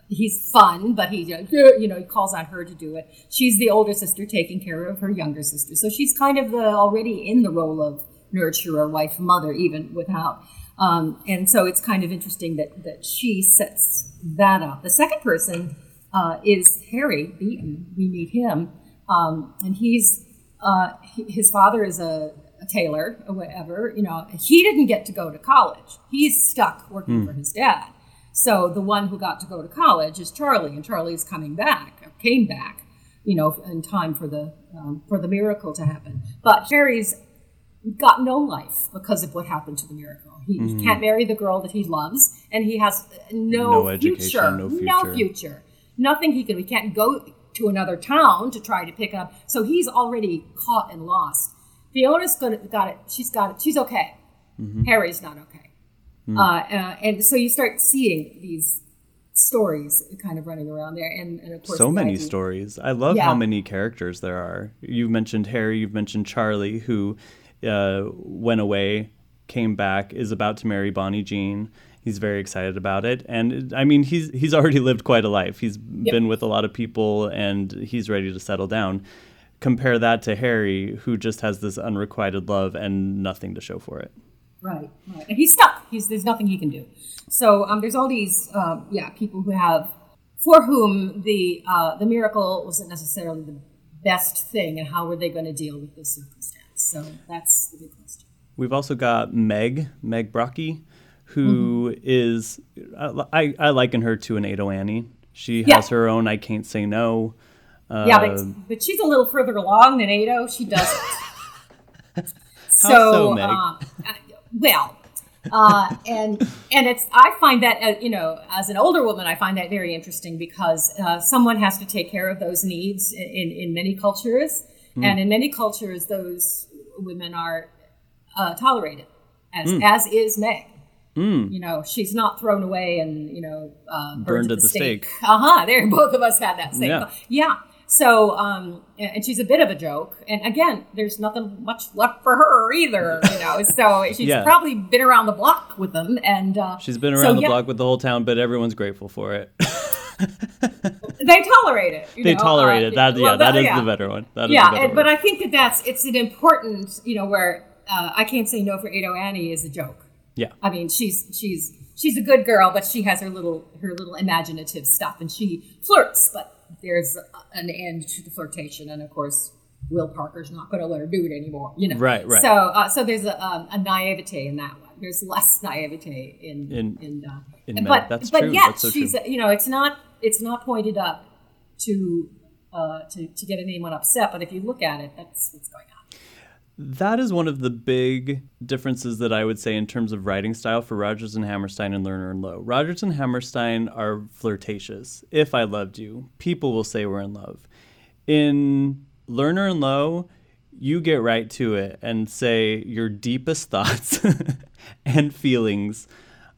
he's fun, but he you know he calls on her to do it. She's the older sister taking care of her younger sister, so she's kind of the already in the role of nurturer, wife, mother, even without. Um, and so it's kind of interesting that that she sets that up. The second person uh, is Harry Beaton. We meet him, um, and he's uh, his father is a, a tailor or whatever. You know, he didn't get to go to college. He's stuck working for his dad. So the one who got to go to college is Charlie, and Charlie's coming back, or came back, you know, in time for the um, for the miracle to happen. But Harry's got no life because of what happened to the miracle. He, he can't marry the girl that he loves, and he has no, No future, no no future. future, nothing he can. We can't go to another town to try to pick up. So he's already caught and lost. Fiona's gonna got it. She's got it. She's okay. Harry's not okay. Uh, uh, and so you start seeing these stories kind of running around there, and, and of course so many idea- stories. I love Yeah. how many characters there are. You've mentioned Harry, you've mentioned Charlie, who uh, went away, came back, is about to marry Bonnie Jean. He's very excited about it, and I mean, he's he's already lived quite a life. He's been with a lot of people, and he's ready to settle down. Compare that to Harry, who just has this unrequited love and nothing to show for it. Right, right. And he's stuck. He's there's nothing he can do. So um, there's all these um, yeah people who have for whom the uh, the miracle wasn't necessarily the best thing, and how were they going to deal with this circumstance? So that's the big question. We've also got Meg, Meg Brockie, who is I, I liken her to an Ado Annie. She Yeah. has her own I can't say no. Yeah, but, but she's a little further along than Ado. She doesn't. How so, Meg? um, uh, well, uh, and and it's I find that uh, you know as an older woman I find that very interesting because uh, someone has to take care of those needs in in, many cultures, Mm. and in many cultures those women are uh, tolerated as Mm. as is Meg. Mm. You know, she's not thrown away and you know uh, Burned at the stake. Uh huh. There, both of us had that same. Yeah. Yeah. So, um, and she's a bit of a joke. And again, there's nothing much left for her either. You know, so she's Yeah. probably been around the block with them. And uh, She's been so, around the yeah, block with the whole town, but everyone's grateful for it. They tolerate it. you they know, tolerate uh, it. That, yeah, well, that is yeah. the better one. That is yeah, the better and, but. I think that that's it's an important. You know, where uh, I can't say no for Ado Annie is a joke. Yeah. I mean, she's she's she's a good girl, but she has her little her little imaginative stuff, and she flirts. But there's an end to the flirtation, and of course, Will Parker's not going to let her do it anymore. You know, Right, right. So uh, so there's a, um, a naivete in that one. There's less naivete in In- in, uh, in but. That's but true. yet so she's true. you know it's not it's not pointed up to uh, to to get anyone upset. But if you look at it, that's what's going on. That is one of the big differences that I would say in terms of writing style for Rodgers and Hammerstein and Lerner and Loewe. Rodgers and Hammerstein are flirtatious. If I loved you, people will say we're in love. In Lerner and Loewe, you get right to it and say your deepest thoughts and feelings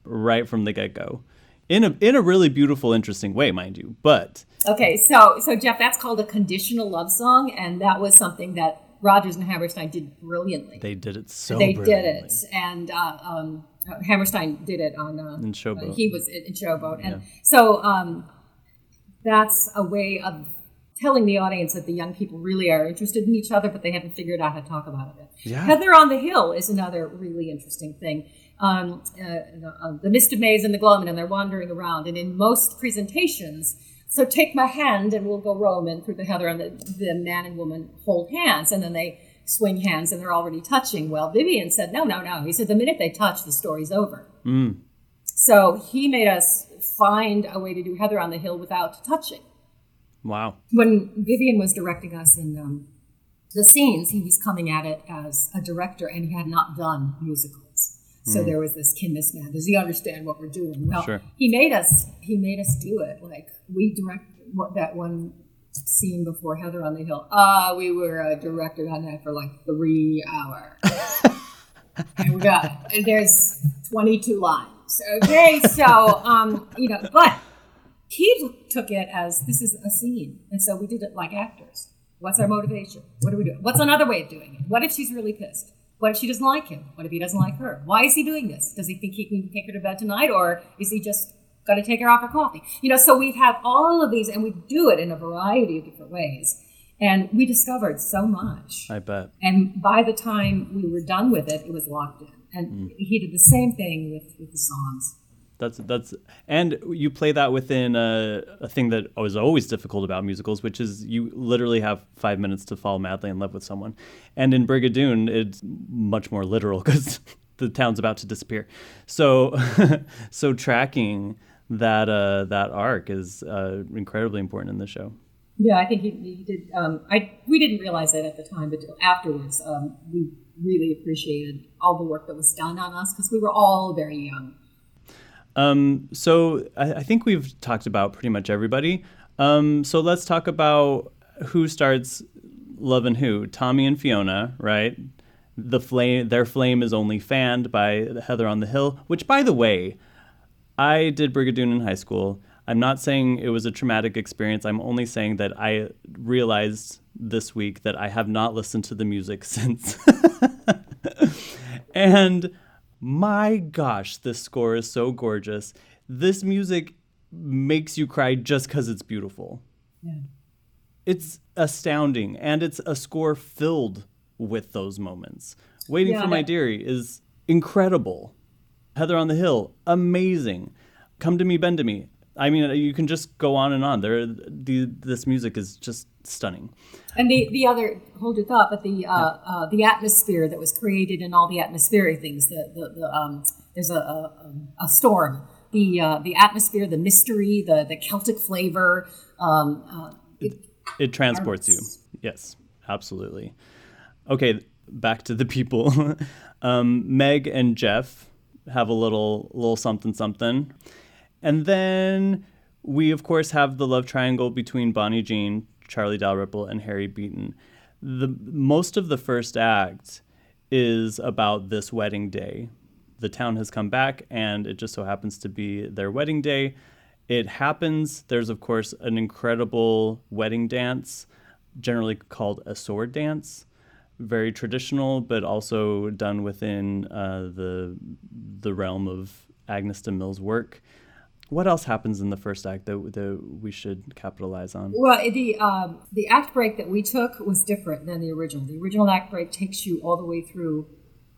right from the get-go. In a in a really beautiful, interesting way, mind you. But Okay, so so Jeff, that's called a conditional love song, and that was something that Rodgers and Hammerstein did brilliantly. they did it so they did it, and uh, um, Hammerstein did it on uh, In Showboat. he was in, Showboat, and Yeah. so um, that's a way of telling the audience that the young people really are interested in each other, but they haven't figured out how to talk about it. Yeah. Heather on the Hill is another really interesting thing. Um, uh, the, uh, the Mist of Maze and the Gloaming, and they're wandering around. And in most presentations, so take my hand and we'll go roaming through the heather, and the, the man and woman hold hands, and then they swing hands and they're already touching. Well, Vivian said, no, no, no. He said, the minute they touch, the story's over. Mm. So he made us find a way to do Heather on the Hill without touching. Wow. When Vivian was directing us in um, the scenes, he was coming at it as a director and he had not done musicals. So Hmm. there was this this man. Does he understand what we're doing? Well, Sure. he made us. He made us do it. Like we direct what that one scene before Heather on the Hill. Uh, we were uh, directed on that for like three hours. and we got and there's 22 lines. Okay, so um, you know, but he took it as this is a scene, and so we did it like actors. What's our motivation? What do we do? What's another way of doing it? What if she's really pissed? What if she doesn't like him? What if he doesn't like her? Why is he doing this? Does he think he can take her to bed tonight, or is he just going to take her off her coffee? You know, so we have all of these, and we do it in a variety of different ways, and we discovered so much. I bet. And by the time we were done with it, it was locked in. And mm. he did the same thing with, with the songs. That's that's and you play that within a, a thing that was always difficult about musicals, which is you literally have five minutes to fall madly in love with someone, and in Brigadoon it's much more literal because the town's about to disappear. So so tracking that uh, that arc is uh, incredibly important in the show. Yeah, I think he, he did. Um, I we didn't realize that at the time, but afterwards, um, we really appreciated all the work that was done on us because we were all very young. Um, so I, I think we've talked about pretty much everybody. Um, so let's talk about who starts Love and Who. Tommy and Fiona, right? The flame, their flame is only fanned by Heather on the Hill, which, by the way, I did Brigadoon in high school. I'm not saying it was a traumatic experience. I'm only saying that I realized this week that I have not listened to the music since. and my gosh, this score is so gorgeous. This music makes you cry just because it's beautiful. Yeah. It's astounding. And it's a score filled with those moments. Waiting Yeah, for My Dearie is incredible. Heather on the Hill, amazing. Come to Me, Bend to Me. I mean, you can just go on and on. There, the, this music is just stunning. And the, the other, hold your thought, but the uh, uh, the atmosphere that was created and all the atmospheric things, the, the, the um, there's a, a, a storm, the uh, the atmosphere, the mystery, the, the Celtic flavor. Um, uh, it, It transports you. Yes, absolutely. Okay, back to the people. um, Meg and Jeff have a little little something something, and then we of course have the love triangle between Bonnie Jean, Charlie Dalrymple, and Harry Beaton. The most of the first act is about this wedding day. The town has come back, and it just so happens to be their wedding day. It happens. There's, of course, an incredible wedding dance, generally called a sword dance. Very traditional, but also done within uh, the the realm of Agnes de Mille's work. What else happens in the first act that, that we should capitalize on? well, the um, the act break that we took was different than the original. The original act break takes you all the way through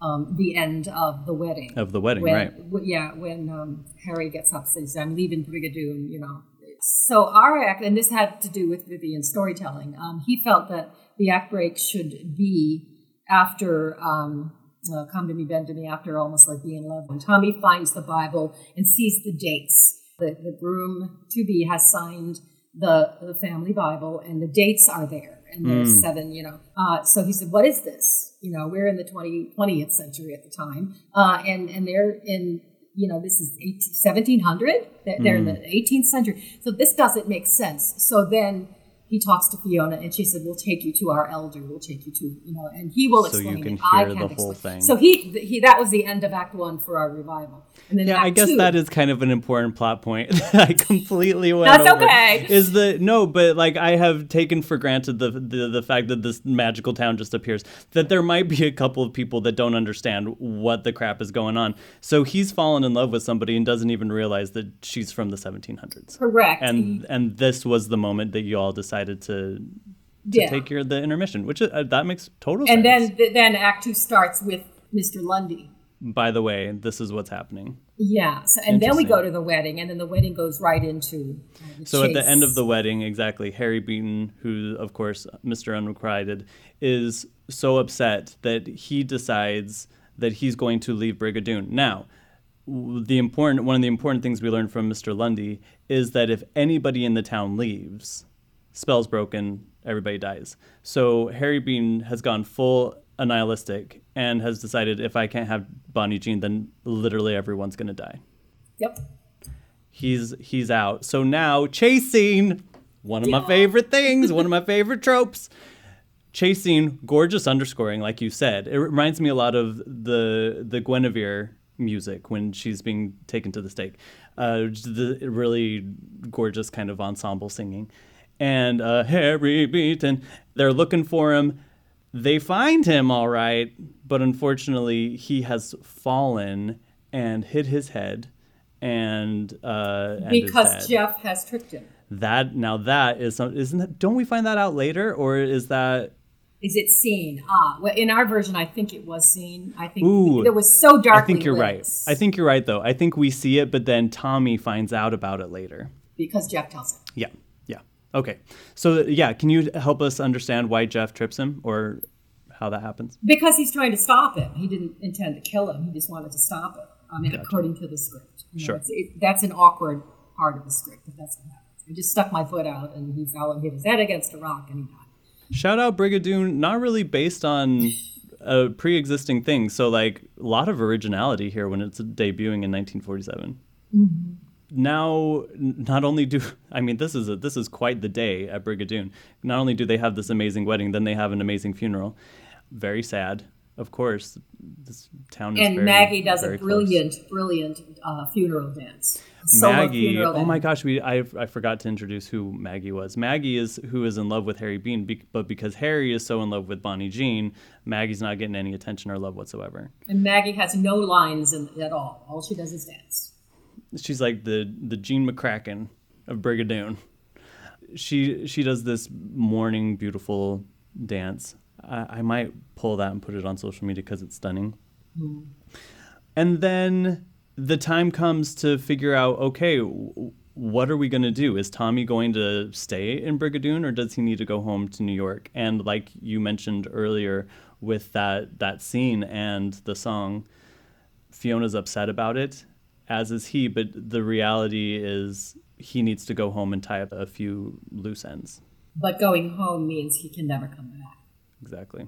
um, the end of the wedding. Of the wedding, when, right. w- yeah, when um, Harry gets up, says, "I'm leaving Brigadoon," you know. So our act, and this had to do with Vivian's storytelling. Um, he felt that the act break should be after um, uh, "Come to Me, Bend to Me," after almost like being in love. When Tommy finds the Bible and sees the dates, the the groom to be has signed the the family Bible, and the dates are there, and there's Mm. seven, you know. Uh, so he said, "What is this?" You know, we're in the 20, 20th century at the time, uh, and and they're in. You know, this is 18, 1700. They're, they're in the Mm. 18th century. So this doesn't make sense. So then he talks to Fiona, and she said, "We'll take you to our elder. We'll take you to you know," and he will So you explain can it. I hear can't the whole explain. thing. So he, he that was the end of Act One for our revival, and then Yeah, Act I guess two, that is kind of an important plot point that I completely went That's over. okay. Is the no, but like I have taken for granted the, the the fact that this magical town just appears. That there might be a couple of people that don't understand what the crap is going on. So he's fallen in love with somebody and doesn't even realize that she's from the 1700s. Correct. And and this was the moment that you all decided to. To Yeah. take your the intermission, which uh, that makes total and sense. then then Act Two starts with Mr. Lundy. By the way, this is what's happening. Yeah, so, and then we go to the wedding, and then the wedding goes right into uh, So at the end of the wedding, exactly, Harry Beaton, who of course Mr. Unrequited, is so upset that he decides that he's going to leave Brigadoon. Now, the important one of the important things we learned from Mr. Lundy is that if anybody in the town leaves, spells broken, everybody dies. So Harry Bean has gone full annihilistic and has decided if I can't have Bonnie Jean, then literally everyone's gonna die Yep. he's he's out. So now chasing, one of my favorite things, one of my favorite tropes. Chasing, gorgeous underscoring, like you said. It reminds me a lot of the the Guinevere music when she's being taken to the stake. Uh, the really gorgeous kind of ensemble singing. And uh, Harry Beaton, they're looking for him. They find him all right, but unfortunately, he has fallen and hit his head and uh, and because. Jeff has tricked him. That now that is some isn't that don't we find that out later or is that Is it seen? Ah, well, in our version, I think it was seen. I think ooh it was so darkly I think you're lit right. I think you're right though. I think we see it, but then Tommy finds out about it later. because Jeff tells him. Yeah. Okay, so yeah, can you help us understand why Jeff trips him or how that happens? Because he's trying to stop him. He didn't intend to kill him. He just wanted to stop it. I mean, according to the script. You know, Sure. it, that's an awkward part of the script, but that's what happens. I just stuck my foot out, and he fell and hit his head against a rock, and he died. Shout out Brigadoon, not really based on a pre-existing thing. So like a lot of originality here when it's debuting in 1947. Mm-hmm. Now not only do I mean this is a, this is quite the day at Brigadoon. Not only do they have this amazing wedding, then they have an amazing funeral. Very sad. of course, this town is and very, Maggie does a very close. brilliant, brilliant uh, funeral dance. Solo Maggie. funeral Oh my gosh, we I, I forgot to introduce who Maggie was. Maggie is who is in love with Harry Bean, be, but because Harry is so in love with Bonnie Jean, Maggie's not getting any attention or love whatsoever. And Maggie has no lines in, at all. All she does is dance. She's like the the Jean McCracken of Brigadoon. She she does this morning beautiful dance. I, I might pull that and put it on social media because it's stunning. Hmm. And then the time comes to figure out okay, w- what are we going to do? Is Tommy going to stay in Brigadoon or does he need to go home to New York? And like you mentioned earlier with that that scene and the song, Fiona's upset about it, as is he, but the reality is he needs to go home and tie up a few loose ends. But going home means he can never come back. Exactly.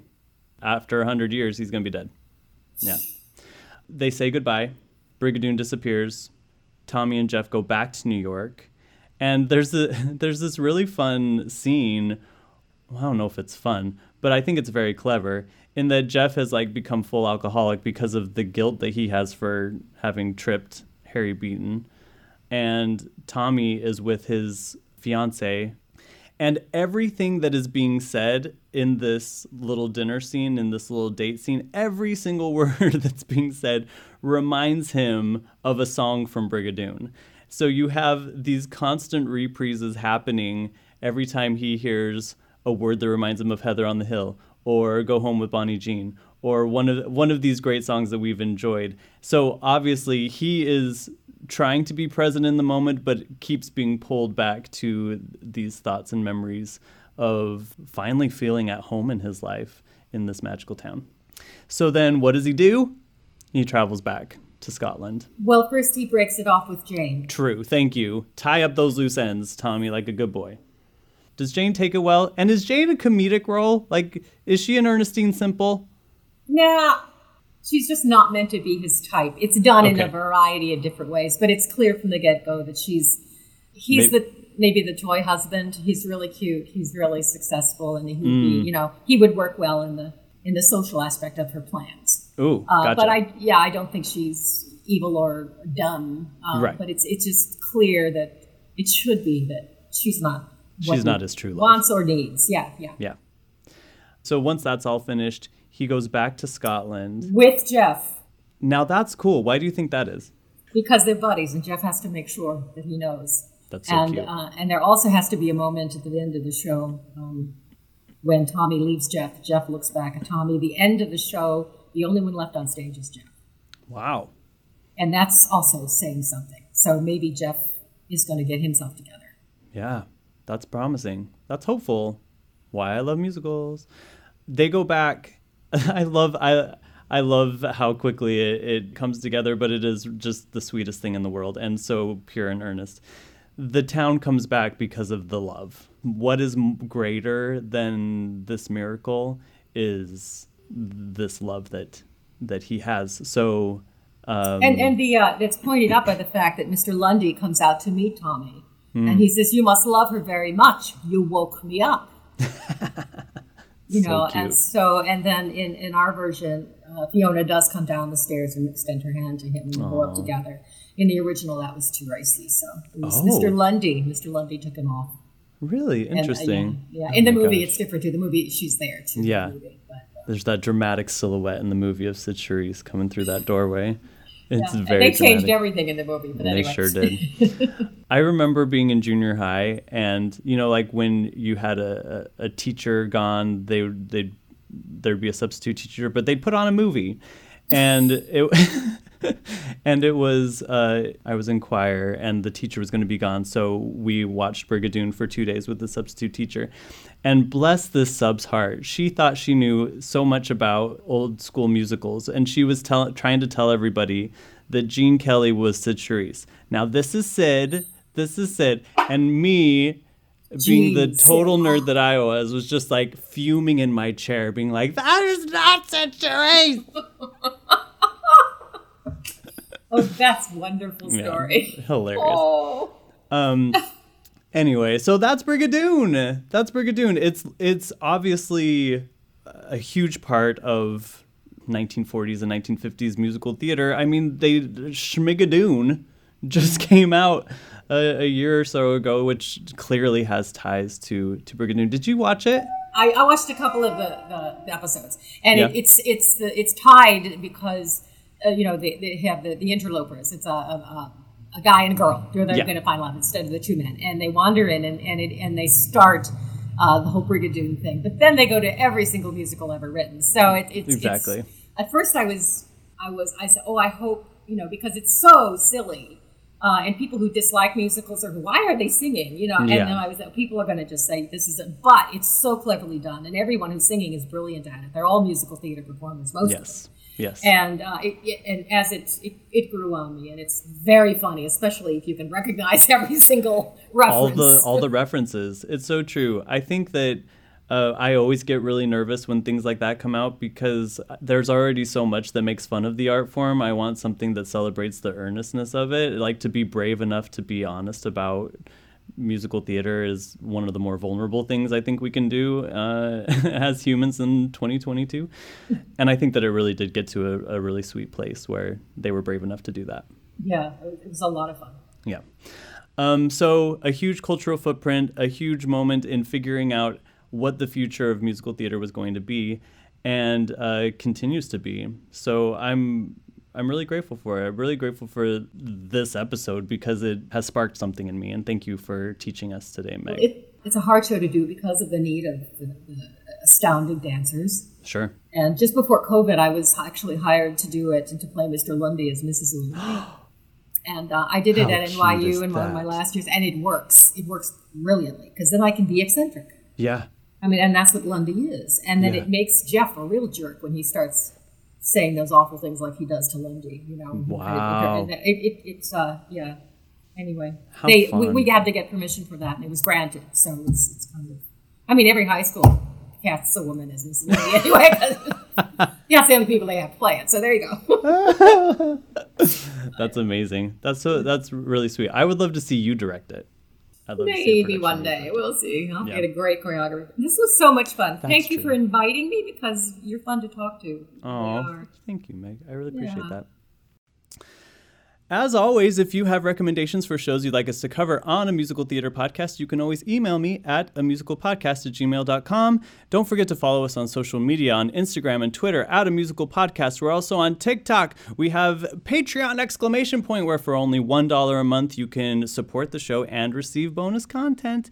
After 100 years, he's going to be dead. Yeah. They say goodbye. Brigadoon disappears. Tommy and Jeff go back to New York. And there's a, there's this really fun scene. Well, I don't know if it's fun, but I think it's very clever in that Jeff has like become full alcoholic because of the guilt that he has for having tripped Harry Beaton. And Tommy is with his fiance and everything that is being said in this little dinner scene, in this little date scene, every single word that's being said reminds him of a song from Brigadoon. So you have these constant reprises happening every time he hears a word that reminds him of Heather on the Hill or Go Home with Bonnie Jean or one of one of these great songs that we've enjoyed. So obviously he is trying to be present in the moment but keeps being pulled back to these thoughts and memories of finally feeling at home in his life in this magical town. So then what does he do? He travels back to Scotland. Well, first he breaks it off with Jane. True. Thank you. Tie up those loose ends, Tommy, like a good boy. Does Jane take it well? And is Jane a comedic role? Like, is she an Ernestine Simple? Nah, she's just not meant to be his type. It's done in a variety of different ways, but it's clear from the get go that she's he's May- the maybe the toy husband. He's really cute. He's really successful, and he would Mm. be you know he would work well in the in the social aspect of her plans. Ooh, Uh, gotcha. But I yeah I don't think she's evil or dumb. Um, Right. But it's it's just clear that it should be that she's not. what She's not his true love. Wants or needs. Yeah, yeah. Yeah. So once that's all finished, he goes back to Scotland. With Jeff. Now that's cool. Why do you think that is? because they're buddies, and Jeff has to make sure that he knows. That's so and cute. Uh, and there also has to be a moment at the end of the show um, when Tommy leaves Jeff. Jeff looks back at Tommy. The end of the show, the only one left on stage is Jeff, Wow. and that's also saying something. So maybe Jeff is going to get himself together. Yeah, that's promising. That's hopeful. Why I love musicals. They go back. I love I I love how quickly it, it comes together, but it is just the sweetest thing in the world and so pure and earnest. The town comes back because of the love. What is greater than this miracle is this love that that he has. So um, and and the uh, that's pointed out by the fact that Mr. Lundy comes out to meet Tommy, Hmm. and he says, "You must love her very much. You woke me up." you So know, cute. and so and then in in our version, uh, Fiona does come down the stairs and extend her hand to him, and they go up together. In the original, that was too racy, so it was Oh. Mr. Lundy. Mr. Lundy took him off. really And, uh, interesting. yeah, yeah. Oh in the movie, gosh. it's different too. The movie, she's there too. in the Yeah. movie, but- There's that dramatic silhouette in the movie of Cyd Charisse coming through that doorway. It's Yeah, very they changed dramatic. everything in the movie, but They sure did. I remember being in junior high, and you know, like when you had a, a, a teacher gone, they they there'd be a substitute teacher, but they'd put on a movie, and it and it was uh, I was in choir, and the teacher was going to be gone, so we watched Brigadoon for two days with the substitute teacher, and bless this sub's heart, she thought she knew so much about old school musicals, and she was tell- trying to tell everybody that Gene Kelly was Cyd Charisse. Now this is Cyd, this is Cyd, and me being the total nerd that I was was just like fuming in my chair, being like, "That is not Cyd Charisse." Oh, that's a wonderful Yeah, story. hilarious. Oh. Um. Anyway, so that's Brigadoon. That's Brigadoon. It's it's obviously a huge part of 1940s and 1950s musical theater. I mean, they Schmigadoon just came out a, a, year or so ago, which clearly has ties to to Brigadoon. Did you watch it? I, I watched a couple of the, the, the episodes, and yeah. it, it's it's the, it's tied because uh, you know they, they have the, the interlopers. It's a, a, a guy and a girl. They're, they're yeah. going to find love instead of the two men, and they wander in and and, it, and they start. Uh, the whole Brigadoon thing, but then they go to every single musical ever written. So it, it's exactly. It's, at first, I was, I was, I said, oh, I hope you know because it's so silly uh, and people who dislike musicals are why are they singing you know and yeah. I was people are going to just say this is it but it's so cleverly done and everyone who's singing is brilliant at it they're all musical theater performers most yes. Yes and uh, it, it, and as it, it, it grew on me and it's very funny especially if you can recognize every single reference all the all the references it's so true I think that uh, I always get really nervous when things like that come out because there's already so much that makes fun of the art form. I want something that celebrates the earnestness of it. Like to be brave enough to be honest about musical theater is one of the more vulnerable things I think we can do uh, as humans in 2022. and I think that it really did get to a, a really sweet place where they were brave enough to do that. Yeah, it was a lot of fun. Yeah. Um, so, a huge cultural footprint, a huge moment in figuring out what the future of musical theater was going to be, and uh, continues to be. So I'm I'm really grateful for it. I'm really grateful for this episode because it has sparked something in me. And thank you for teaching us today, Meg. It, it's a hard show to do because of the need of the, the astounding dancers. Sure. And just before COVID, I was actually hired to do it and to play Mr. Lundy as Mrs. Lundy. and uh, I did it How at NYU in one of my last years, and it works. It works brilliantly because then I can be eccentric. Yeah. I mean, and that's what Lundy is. And then yeah. it makes Jeff a real jerk when he starts saying those awful things like he does to Lindy. you know. Wow. It, it, it, it's, uh, yeah. Anyway, How they, we, we, had to get permission for that, and it was granted. So it's, it's kind of, I mean, every high school casts a woman as Miss Lundy anyway. That's the only people they have to play it. So there you go. that's amazing. That's so. That's really sweet. I would love to see you direct it. Maybe one day. We'll see. I'll yeah. get a great choreographer. This was so much fun. That's thank you true. for inviting me because you're fun to talk to. Oh, thank you, Meg. I really appreciate yeah. that. As always, if you have recommendations for shows you'd like us to cover on a musical theater podcast, you can always email me at a musical podcast at gmail.com. Don't forget to follow us on social media on Instagram and Twitter at a musical podcast. We're also on TikTok. We have Patreon exclamation point where for only $1 a month you can support the show and receive bonus content.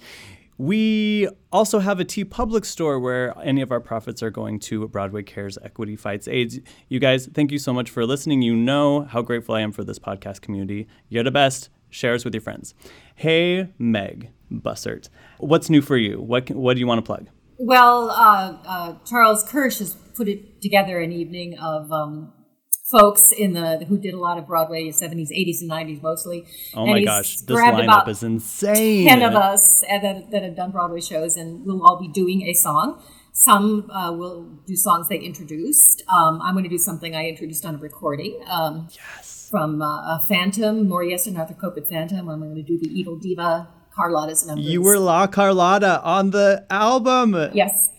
We also have a TeePublic store where any of our profits are going to Broadway Cares Equity Fights AIDS. You guys, thank you so much for listening. You know how grateful I am for this podcast community. You're the best. Share us with your friends. Hey, Meg Bussert, what's new for you? What, what do you want to plug? Well, uh, uh, Charles Kirsch has put it together an evening of um, folks in the who did a lot of Broadway 70s, 80s, and 90s mostly. Oh and my gosh, this lineup is insane. 10 of us that, that have done Broadway shows, and we'll all be doing a song. Some uh, will do songs they introduced. Um, I'm going to do something I introduced on a recording. Um, yes. From uh, a Phantom, Maury Yeston and Arthur Kopit Phantom. I'm going to do the Evil Diva Carlotta's numbers. You were La Carlotta on the album. Yes.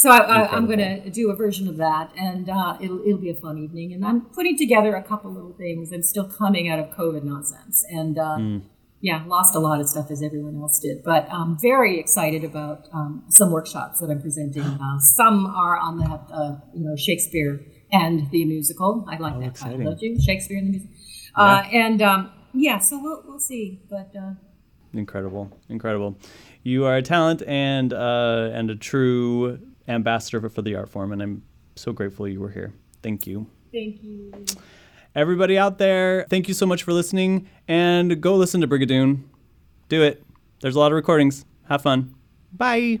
So I, am going to do a version of that, and uh, it'll, it'll be a fun evening. And I'm putting together a couple little things. I'm still coming out of COVID nonsense, and uh, mm. yeah, lost a lot of stuff as everyone else did. But I'm very excited about um, some workshops that I'm presenting. Uh, some are on that, uh, you know, Shakespeare and the musical. I like oh, that exciting. title, don't you? Shakespeare and the musical. Uh, yeah. and um, yeah, so we'll we'll see, but. Uh, incredible, incredible! You are a talent and uh, and a true ambassador for the art form, and I'm so grateful you were here. Thank you. Thank you. Everybody out there, thank you so much for listening, and go listen to Brigadoon. Do it. There's a lot of recordings. Have fun. Bye.